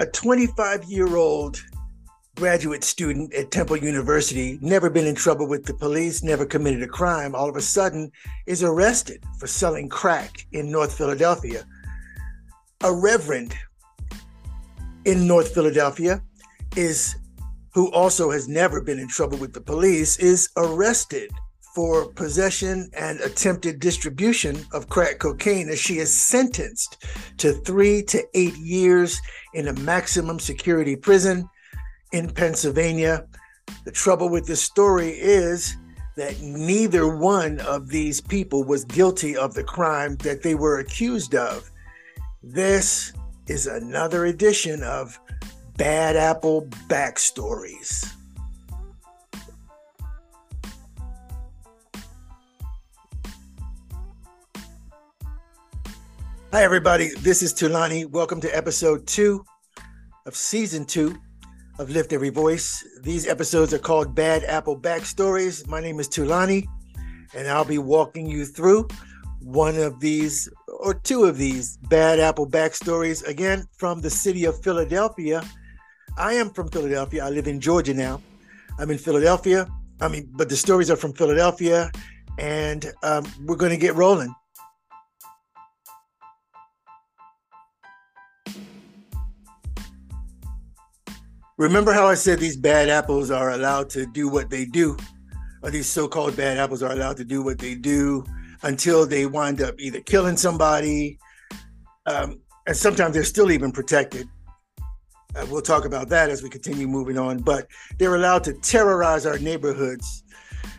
a 25 year old graduate student at Temple University, never been in trouble with the police, never committed a crime, all of a sudden is arrested for selling crack in North Philadelphia. A reverend in North Philadelphia is who also has never been in trouble with the police is arrested for possession and attempted distribution of crack cocaine as she is sentenced to 3 to 8 years in a maximum security prison in Pennsylvania. The trouble with this story is that neither one of these people was guilty of the crime that they were accused of. This is another edition of Bad Apple Backstories. Hi, everybody. This is Tulani. Welcome to episode two of season two of Lift Every Voice. These episodes are called Bad Apple Backstories. My name is Tulani, and I'll be walking you through one of these or two of these Bad Apple Backstories, again, from the city of Philadelphia. I am from Philadelphia. I live in Georgia now. I'm in Philadelphia. I mean, but the stories are from Philadelphia, and um, we're going to get rolling. Remember how I said these bad apples are allowed to do what they do, or these so-called bad apples are allowed to do what they do until they wind up either killing somebody, um, and sometimes they're still even protected. Uh, we'll talk about that as we continue moving on. But they're allowed to terrorize our neighborhoods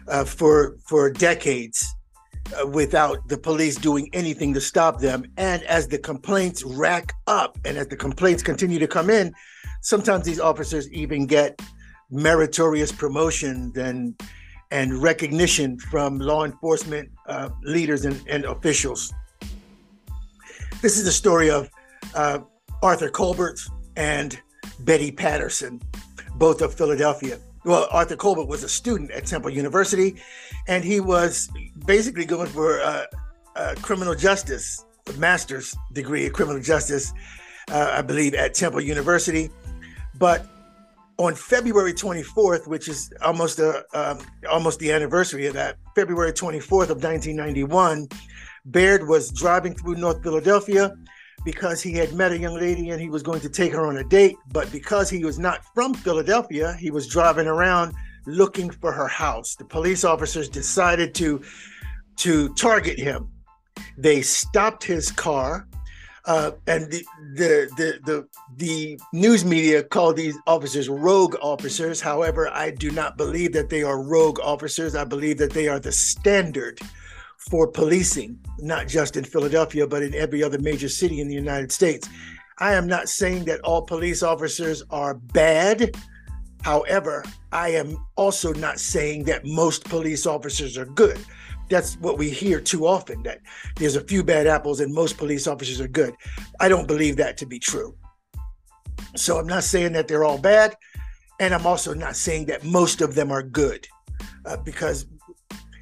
uh, for for decades without the police doing anything to stop them. And as the complaints rack up, and as the complaints continue to come in, sometimes these officers even get meritorious promotion and and recognition from law enforcement uh, leaders and, and, officials. This is the story of uh, Arthur Colbert and Betty Patterson, both of Philadelphia. Well, Arthur Colbert was a student at Temple University, and he was basically going for a, a criminal justice, a master's degree in criminal justice, uh, I believe, at Temple University. But on February 24th, which is almost the um, almost the anniversary of that, February 24th of 1991, Baird was driving through North Philadelphia because he had met a young lady and he was going to take her on a date. But because he was not from Philadelphia, he was driving around looking for her house. The police officers decided to to target him. They stopped his car uh, and the, the, the the the news media call these officers rogue officers. However, I do not believe that they are rogue officers. I believe that they are the standard for policing, not just in Philadelphia, but in every other major city in the United States. I am not saying that all police officers are bad. However, I am also not saying that most police officers are good that's what we hear too often that there's a few bad apples and most police officers are good. I don't believe that to be true. So I'm not saying that they're all bad. And I'm also not saying that most of them are good uh, because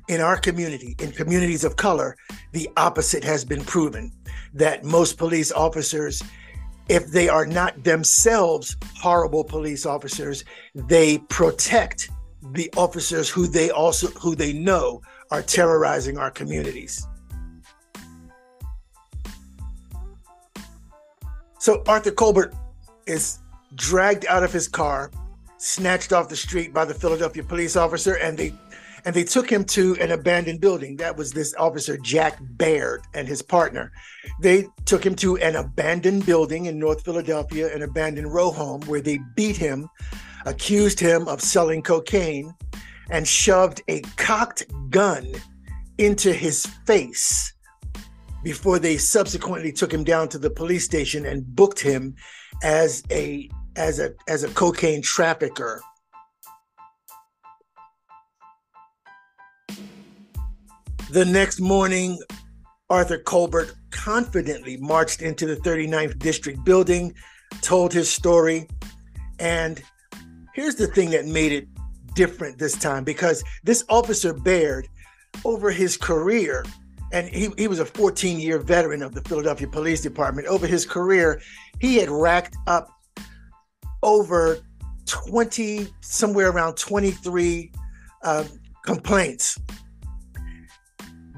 in our community, in communities of color, the opposite has been proven that most police officers, if they are not themselves horrible police officers, they protect the officers who they also who they know are terrorizing our communities. So Arthur Colbert is dragged out of his car, snatched off the street by the Philadelphia police officer, and they and they took him to an abandoned building. That was this officer Jack Baird and his partner. They took him to an abandoned building in North Philadelphia, an abandoned row home, where they beat him, accused him of selling cocaine, and shoved a cocked gun into his face before they subsequently took him down to the police station and booked him as a as a as a cocaine trafficker. The next morning, Arthur Colbert confidently marched into the 39th District building, told his story, and here's the thing that made it different this time because this officer Baird, over his career, and he, he was a 14 year veteran of the Philadelphia Police Department. Over his career, he had racked up over 20, somewhere around 23 uh, complaints.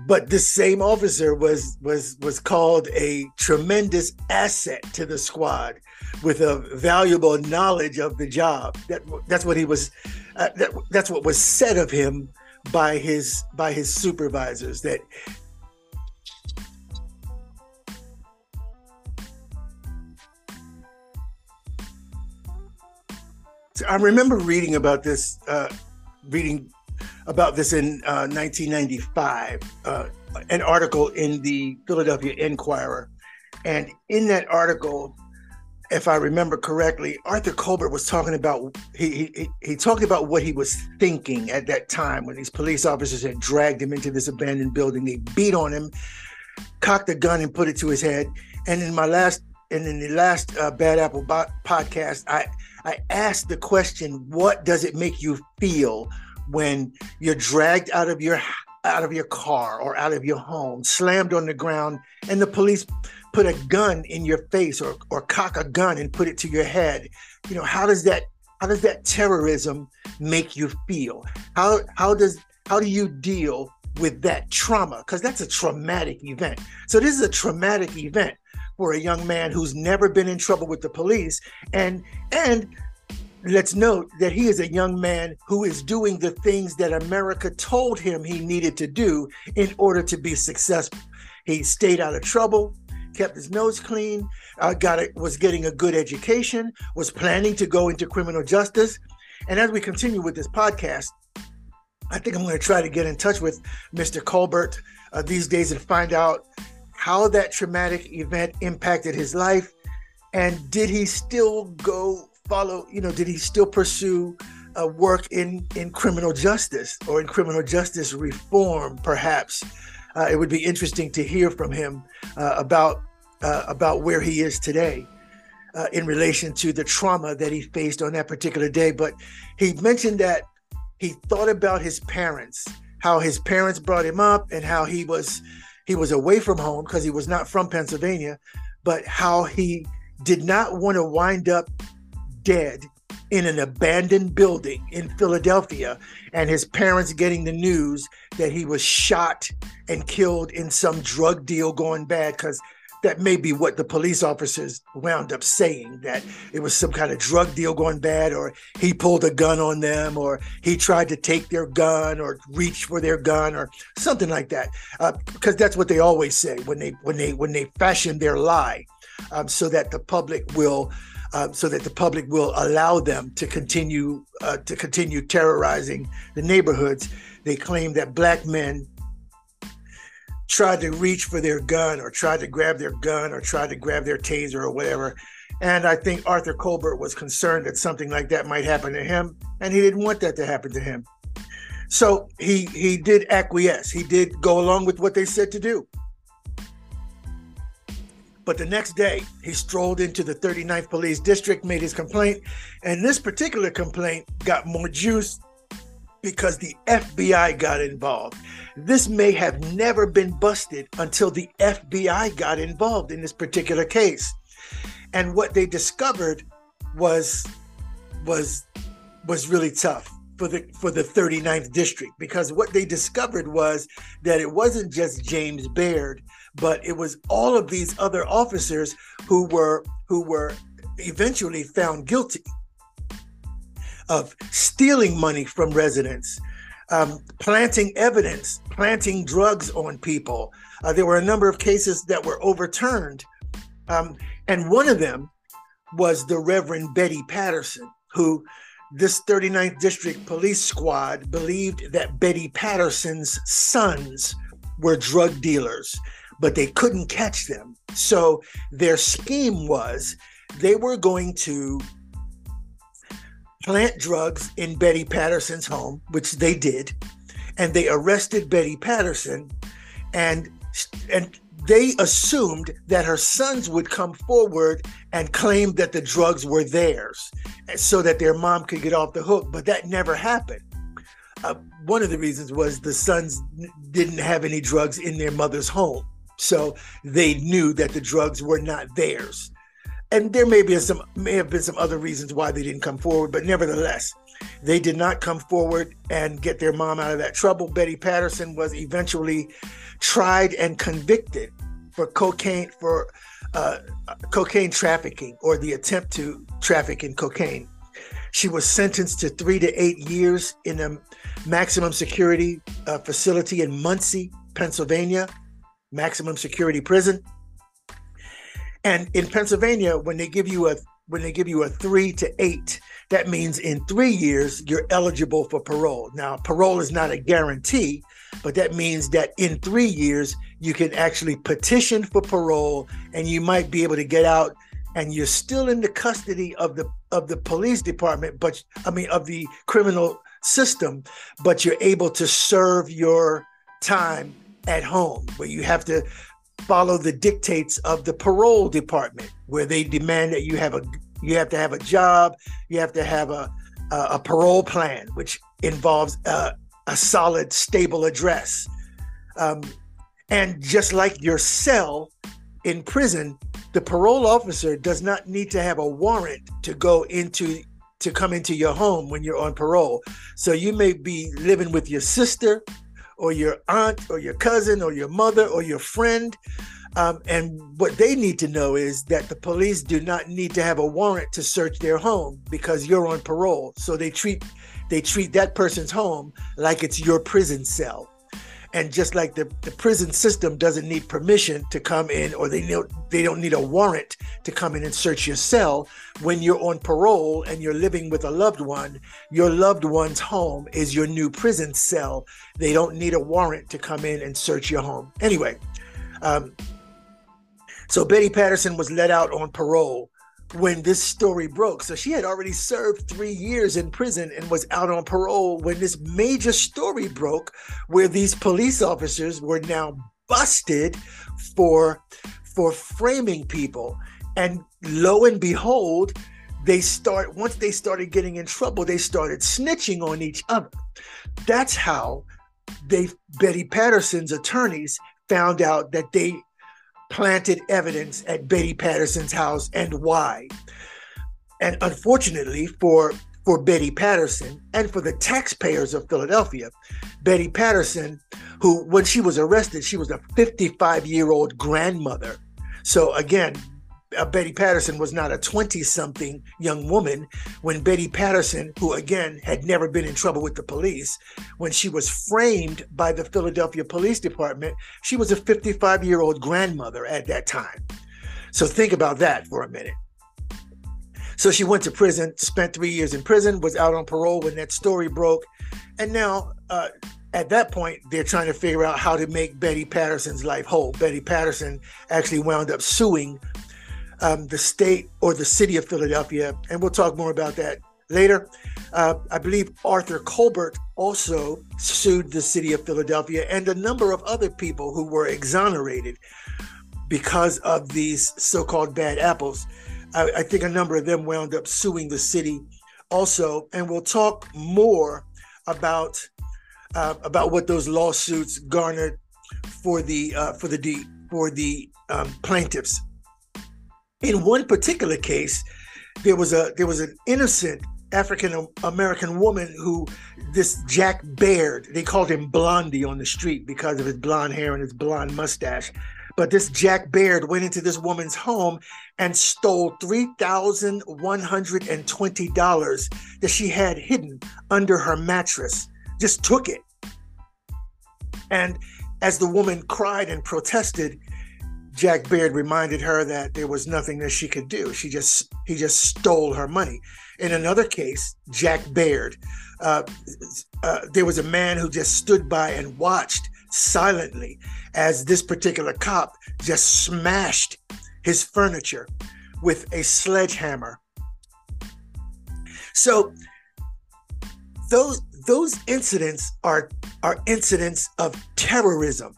But this same officer was was was called a tremendous asset to the squad with a valuable knowledge of the job. That that's what he was. Uh, that, that's what was said of him by his by his supervisors. That I remember reading about this, uh, reading about this in uh, 1995, uh, an article in the Philadelphia Inquirer. And in that article, if I remember correctly, Arthur Colbert was talking about he, he he talked about what he was thinking at that time when these police officers had dragged him into this abandoned building. They beat on him, cocked a gun and put it to his head. And in my last and in the last uh, Bad Apple bo- podcast, I I asked the question, what does it make you feel when you're dragged out of your out of your car or out of your home, slammed on the ground, and the police put a gun in your face or or cock a gun and put it to your head? You know, how does that how does that terrorism make you feel? How how does how do you deal with that trauma? Because that's a traumatic event. So this is a traumatic event for a young man who's never been in trouble with the police and and let's note that he is a young man who is doing the things that America told him he needed to do in order to be successful. He stayed out of trouble, kept his nose clean, uh, got it, was getting a good education, was planning to go into criminal justice. And as we continue with this podcast, I think I'm going to try to get in touch with Mr. Colbert uh, these days and find out how that traumatic event impacted his life and did he still go follow you know did he still pursue uh, work in in criminal justice or in criminal justice reform perhaps? Uh, it would be interesting to hear from him uh, about uh, about where he is today uh, in relation to the trauma that he faced on that particular day. But he mentioned that he thought about his parents how his parents brought him up and how he was he was away from home because he was not from Pennsylvania, but how he did not want to wind up dead in an abandoned building in Philadelphia and his parents getting the news that he was shot and killed in some drug deal going bad because that may be what the police officers wound up saying that it was some kind of drug deal going bad or he pulled a gun on them or he tried to take their gun or reach for their gun or something like that. Uh, because that's what they always say when they when they when they fashion their lie um, so that the public will uh, so that the public will allow them to continue uh, to continue terrorizing the neighborhoods they claim that black men tried to reach for their gun or tried to grab their gun or tried to grab their taser or whatever. And I think Arthur Colbert was concerned that something like that might happen to him, and he didn't want that to happen to him. So he he did acquiesce. He did go along with what they said to do. But the next day, he strolled into the 39th Police District, made his complaint, and this particular complaint got more juice because the FBI got involved. This may have never been busted until the FBI got involved in this particular case. And what they discovered was was was really tough for the for the 39th district because what they discovered was that it wasn't just James Baird, but it was all of these other officers who were who were eventually found guilty of stealing money from residents, um, planting evidence, planting drugs on people. Uh, there were a number of cases that were overturned. Um, and one of them was the Reverend Betty Patterson, who this 39th District Police Squad believed that Betty Patterson's sons were drug dealers, but they couldn't catch them. So their scheme was they were going to plant drugs in Betty Patterson's home, which they did, and they arrested Betty Patterson, and and they assumed that her sons would come forward and claim that the drugs were theirs, so that their mom could get off the hook. But that never happened. Uh, one of the reasons was the sons didn't have any drugs in their mother's home, so they knew that the drugs were not theirs. and there may be some may have been some other reasons why they didn't come forward, but nevertheless, they did not come forward and get their mom out of that trouble. Betty Patterson was eventually tried and convicted for cocaine for uh, cocaine trafficking or the attempt to traffic in cocaine. She was sentenced to three to eight years in a maximum security uh, facility in Muncy, Pennsylvania, maximum security prison. And in Pennsylvania, when they give you a when they give you a three to eight, that means in three years you're eligible for parole. Now, parole is not a guarantee, but that means that in three years you can actually petition for parole and you might be able to get out and you're still in the custody of the of the police department but i mean of the criminal system but you're able to serve your time at home where you have to follow the dictates of the parole department where they demand that you have a you have to have a job you have to have a a, a parole plan which involves uh, a solid, stable address. Um, and just like your cell in prison, the parole officer does not need to have a warrant to go into to come into your home when you're on parole. So you may be living with your sister or your aunt or your cousin or your mother or your friend. Um, and what they need to know is that the police do not need to have a warrant to search their home because you're on parole. So they treat they treat that person's home like it's your prison cell. And just like the, the prison system doesn't need permission to come in, or they know they don't need a warrant to come in and search your cell, when you're on parole and you're living with a loved one, your loved one's home is your new prison cell. They don't need a warrant to come in and search your home. Anyway, um, so Betty Patterson was let out on parole when this story broke. So she had already served three years in prison and was out on parole when this major story broke, where these police officers were now busted for for framing people. And lo and behold, they start once they started getting in trouble, they started snitching on each other. That's how they Betty Patterson's attorneys found out that they planted evidence at Betty Patterson's house and why. And unfortunately for for Betty Patterson and for the taxpayers of Philadelphia, Betty Patterson, who when she was arrested, she was a 55 year old grandmother. So again, uh, Betty Patterson was not a 20 something young woman when Betty Patterson, who again had never been in trouble with the police, when she was framed by the Philadelphia Police Department, she was a 55 year old grandmother at that time. So think about that for a minute. So she went to prison, spent three years in prison, was out on parole when that story broke. And now, uh, at that point, they're trying to figure out how to make Betty Patterson's life whole. Betty Patterson actually wound up suing um, the state or the city of Philadelphia, and we'll talk more about that later. Uh, I believe Arthur Colbert also sued the city of Philadelphia and a number of other people who were exonerated because of these so called bad apples. I, I think a number of them wound up suing the city also, and we'll talk more about uh, about what those lawsuits garnered for the uh, for the for the um, plaintiffs in one particular case, there was a there was an innocent African American woman who this Jack Baird, they called him Blondie on the street because of his blonde hair and his blonde mustache. But this Jack Baird went into this woman's home and stole $3,120 that she had hidden under her mattress. Just took it. And as the woman cried and protested, Jack Baird reminded her that there was nothing that she could do. She just he just stole her money. In another case, Jack Baird, uh, uh, there was a man who just stood by and watched silently as this particular cop just smashed his furniture with a sledgehammer. So those those incidents are are incidents of terrorism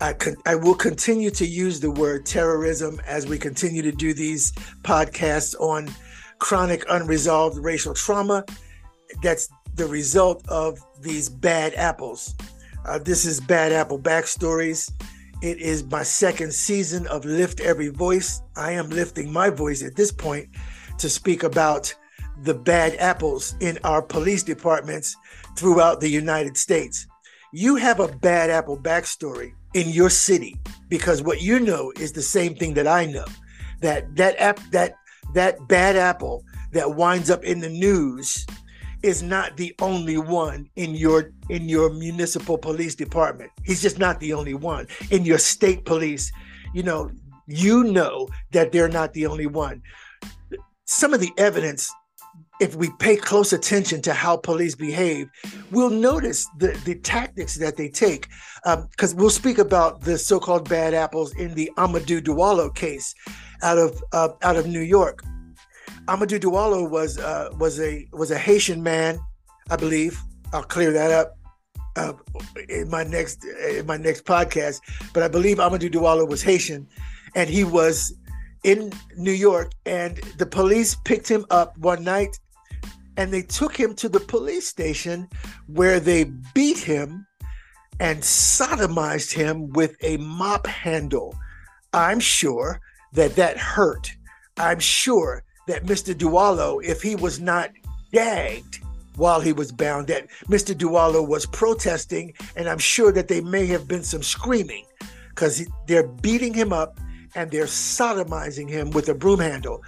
I, con- I will continue to use the word terrorism as we continue to do these podcasts on chronic unresolved racial trauma. That's the result of these bad apples. Uh, this is Bad Apple Backstories. It is my second season of Lift Every Voice. I am lifting my voice at this point to speak about the bad apples in our police departments throughout the United States. You have a bad apple backstory in your city because what you know is the same thing that I know. That that app that that bad apple that winds up in the news is not the only one in your in your municipal police department. He's just not the only one in your state police. You know, you know that they're not the only one. Some of the evidence if we pay close attention to how police behave, we'll notice the, the tactics that they take. Because um, we'll speak about the so-called bad apples in the Amadou Diallo case out of uh, out of New York. Amadou Diallo was uh, was a was a Haitian man, I believe. I'll clear that up uh, in my next in my next podcast. But I believe Amadou Diallo was Haitian, and he was in New York. And the police picked him up one night, and they took him to the police station, where they beat him and sodomized him with a mop handle. I'm sure that that hurt. I'm sure that Mr. Diallo, if he was not gagged while he was bound, that Mr. Diallo was protesting, and I'm sure that they may have been some screaming because they're beating him up and they're sodomizing him with a broom handle.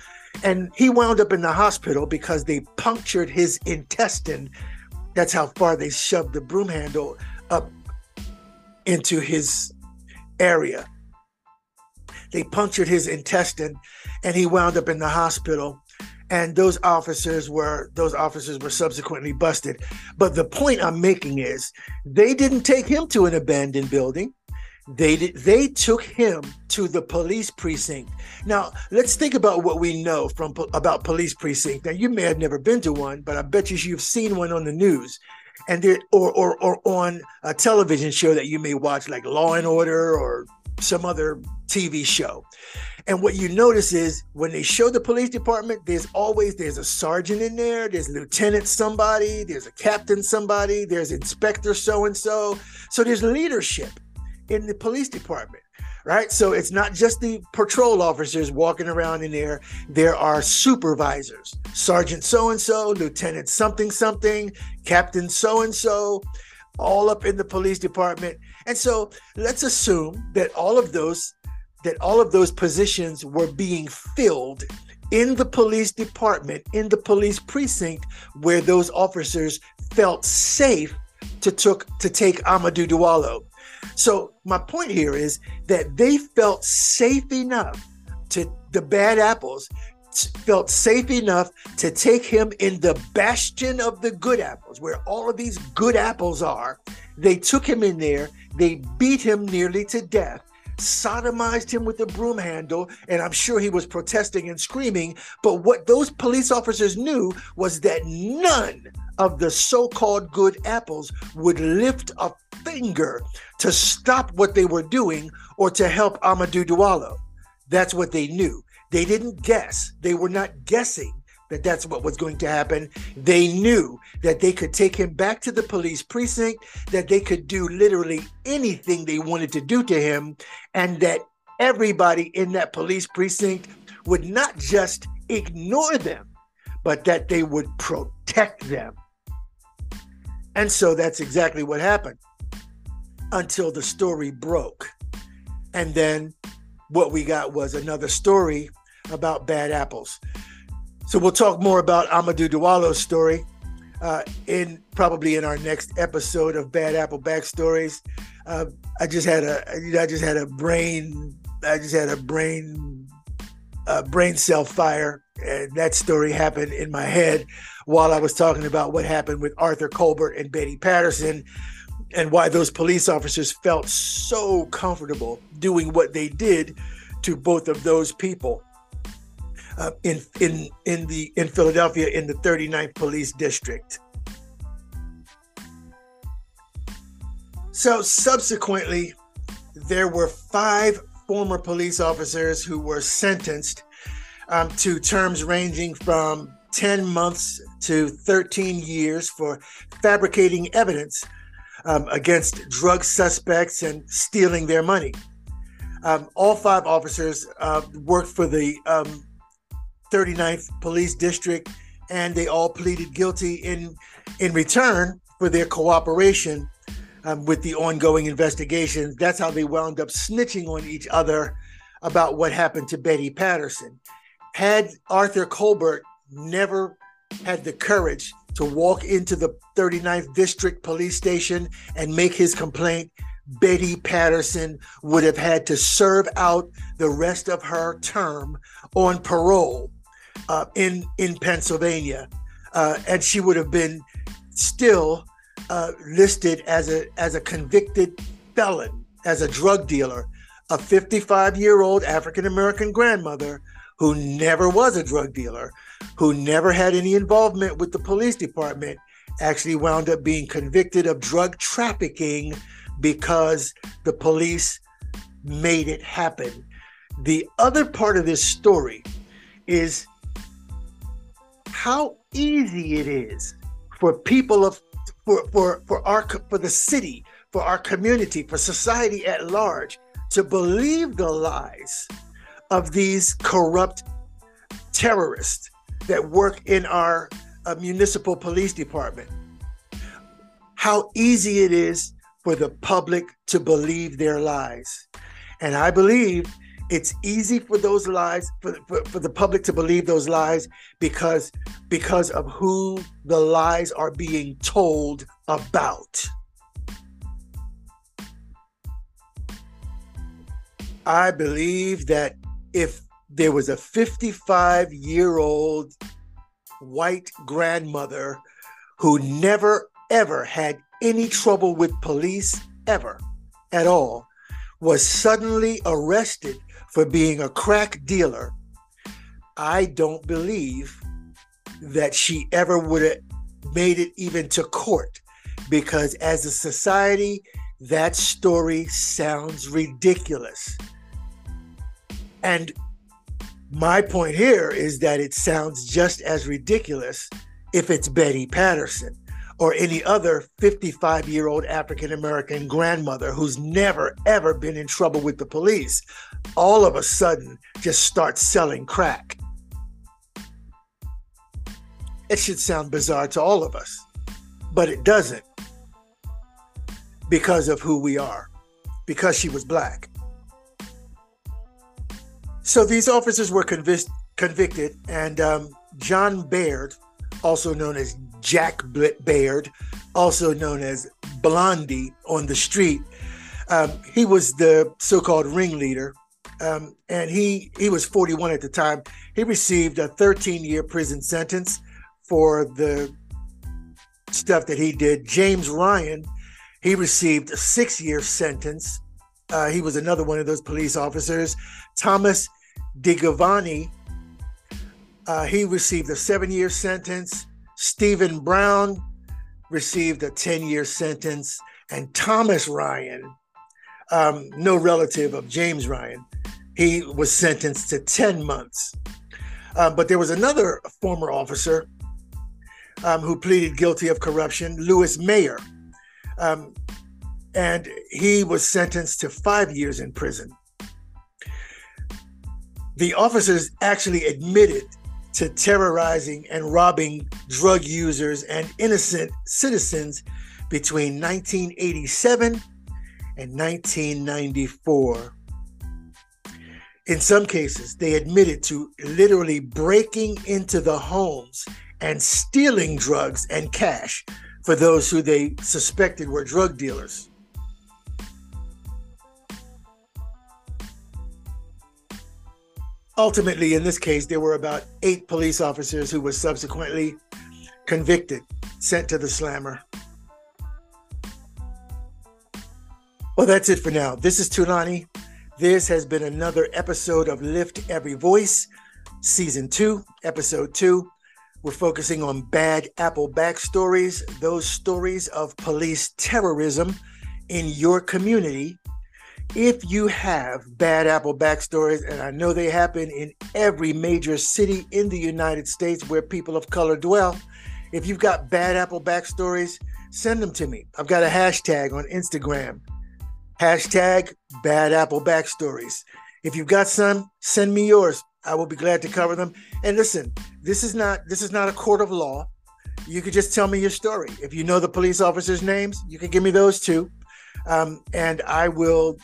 And he wound up in the hospital because they punctured his intestine. That's how far they shoved the broom handle up into his area. They punctured his intestine and he wound up in the hospital and those officers were those officers were subsequently busted but the point i'm making is they didn't take him to an abandoned building they did, they took him to the police precinct now let's think about what we know from about police precinct now you may have never been to one but i bet you you've seen one on the news and there or or, or on a television show that you may watch like law and order or some other TV show. And what you notice is when they show the police department, there's always there's a sergeant in there, there's lieutenant somebody, there's a captain somebody, there's inspector so and so. So there's leadership in the police department, right? So it's not just the patrol officers walking around in there. There are supervisors, sergeant so and so, lieutenant something something, captain so and so, all up in the police department. And so let's assume that all of those that all of those positions were being filled in the police department, in the police precinct, where those officers felt safe to took to take Amadou Diallo. So my point here is that they felt safe enough to the bad apples felt safe enough to take him in the bastion of the good apples, where all of these good apples are. They took him in there, they beat him nearly to death, sodomized him with a broom handle, and I'm sure he was protesting and screaming. But what those police officers knew was that none of the so called good apples would lift a finger to stop what they were doing or to help Amadou Diallo. That's what they knew. They didn't guess. They were not guessing that that's what was going to happen. They knew that they could take him back to the police precinct, that they could do literally anything they wanted to do to him, and that everybody in that police precinct would not just ignore them, but that they would protect them. And so that's exactly what happened until the story broke. And then what we got was another story about bad apples. So we'll talk more about Amadou Diallo's story uh, in probably in our next episode of Bad Apple Backstories. Uh, I just had a I just had a brain I just had a brain uh, brain cell fire, and that story happened in my head while I was talking about what happened with Arthur Colbert and Betty Patterson, and why those police officers felt so comfortable doing what they did to both of those people uh, in in in the in Philadelphia in the 39th Police District. So subsequently, there were five former police officers who were sentenced um, to terms ranging from 10 months to 13 years for fabricating evidence um, against drug suspects and stealing their money. Um, all five officers uh, worked for the um, 39th Police District, and they all pleaded guilty in in return for their cooperation um, with the ongoing investigations. That's how they wound up snitching on each other about what happened to Betty Patterson. Had Arthur Colbert never had the courage to walk into the 39th District Police Station and make his complaint, Betty Patterson would have had to serve out the rest of her term on parole uh, in in Pennsylvania, uh, and she would have been still uh, listed as a as a convicted felon, as a drug dealer, a 55 year old African American grandmother who never was a drug dealer, who never had any involvement with the police department, actually wound up being convicted of drug trafficking because the police made it happen. The other part of this story is how easy it is for people of for for for our for the city, for our community, for society at large to believe the lies of these corrupt terrorists that work in our uh, municipal police department. How easy it is for the public to believe their lies. And I believe it's easy for those lies for, for, for, the public to believe those lies because because of who the lies are being told about. I believe that if there was a 55 year old white grandmother who never ever had any trouble with police ever at all was suddenly arrested for being a crack dealer, I don't believe that she ever would have made it even to court because as a society, that story sounds ridiculous. And my point here is that it sounds just as ridiculous if it's Betty Patterson or any other 55 year old African American grandmother who's never, ever been in trouble with the police, all of a sudden just starts selling crack. It should sound bizarre to all of us, but it doesn't because of who we are, because she was black. So these officers were convic- convicted, and um, John Baird, also known as Jack Baird, also known as Blondie on the street. Um, he was the so-called ringleader, um, and he he was 41 at the time. He received a 13-year prison sentence for the stuff that he did. James Ryan, he received a six-year sentence. Uh, he was another one of those police officers. Thomas DeGiovanni, uh, he received a seven-year sentence. Stephen Brown received a 10 year sentence, and Thomas Ryan, um, no relative of James Ryan, he was sentenced to 10 months. Uh, but there was another former officer um, who pleaded guilty of corruption, Louis Mayer. Um, and he was sentenced to five years in prison. The officers actually admitted to terrorizing and robbing drug users and innocent citizens between 1987 and 1994. In some cases, they admitted to literally breaking into the homes and stealing drugs and cash for those who they suspected were drug dealers. Ultimately, in this case, there were about eight police officers who were subsequently convicted, sent to the slammer. Well, that's it for now. This is Tulani. This has been another episode of Lift Every Voice, Season 2, Episode 2. We're focusing on bad apple backstories, those stories of police terrorism in your community if you have bad apple backstories, and I know they happen in every major city in the United States where people of color dwell, if you've got bad apple backstories, send them to me. I've got a hashtag on Instagram, Hashtag Bad Apple Backstories. If you've got some, send me yours. I will be glad to cover them. And listen, this is not this is not a court of law. You could just tell me your story. If you know the police officers' names, you can give me those too, um, and I will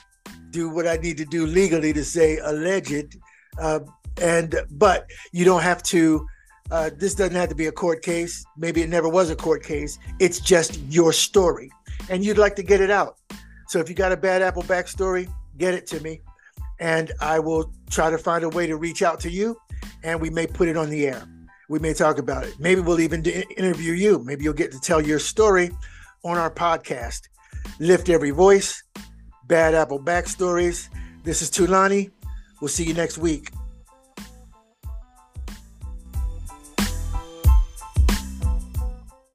do what I need to do legally to say alleged. Uh, and but you don't have to. Uh, this doesn't have to be a court case. Maybe it never was a court case. It's just your story, and you'd like to get it out. So if you got a bad apple backstory, get it to me and I will try to find a way to reach out to you, and we may put it on the air. We may talk about it. Maybe we'll even interview you. Maybe you'll get to tell your story on our podcast. Lift every voice, Bad Apple Backstories. This is Tulani. We'll see you next week.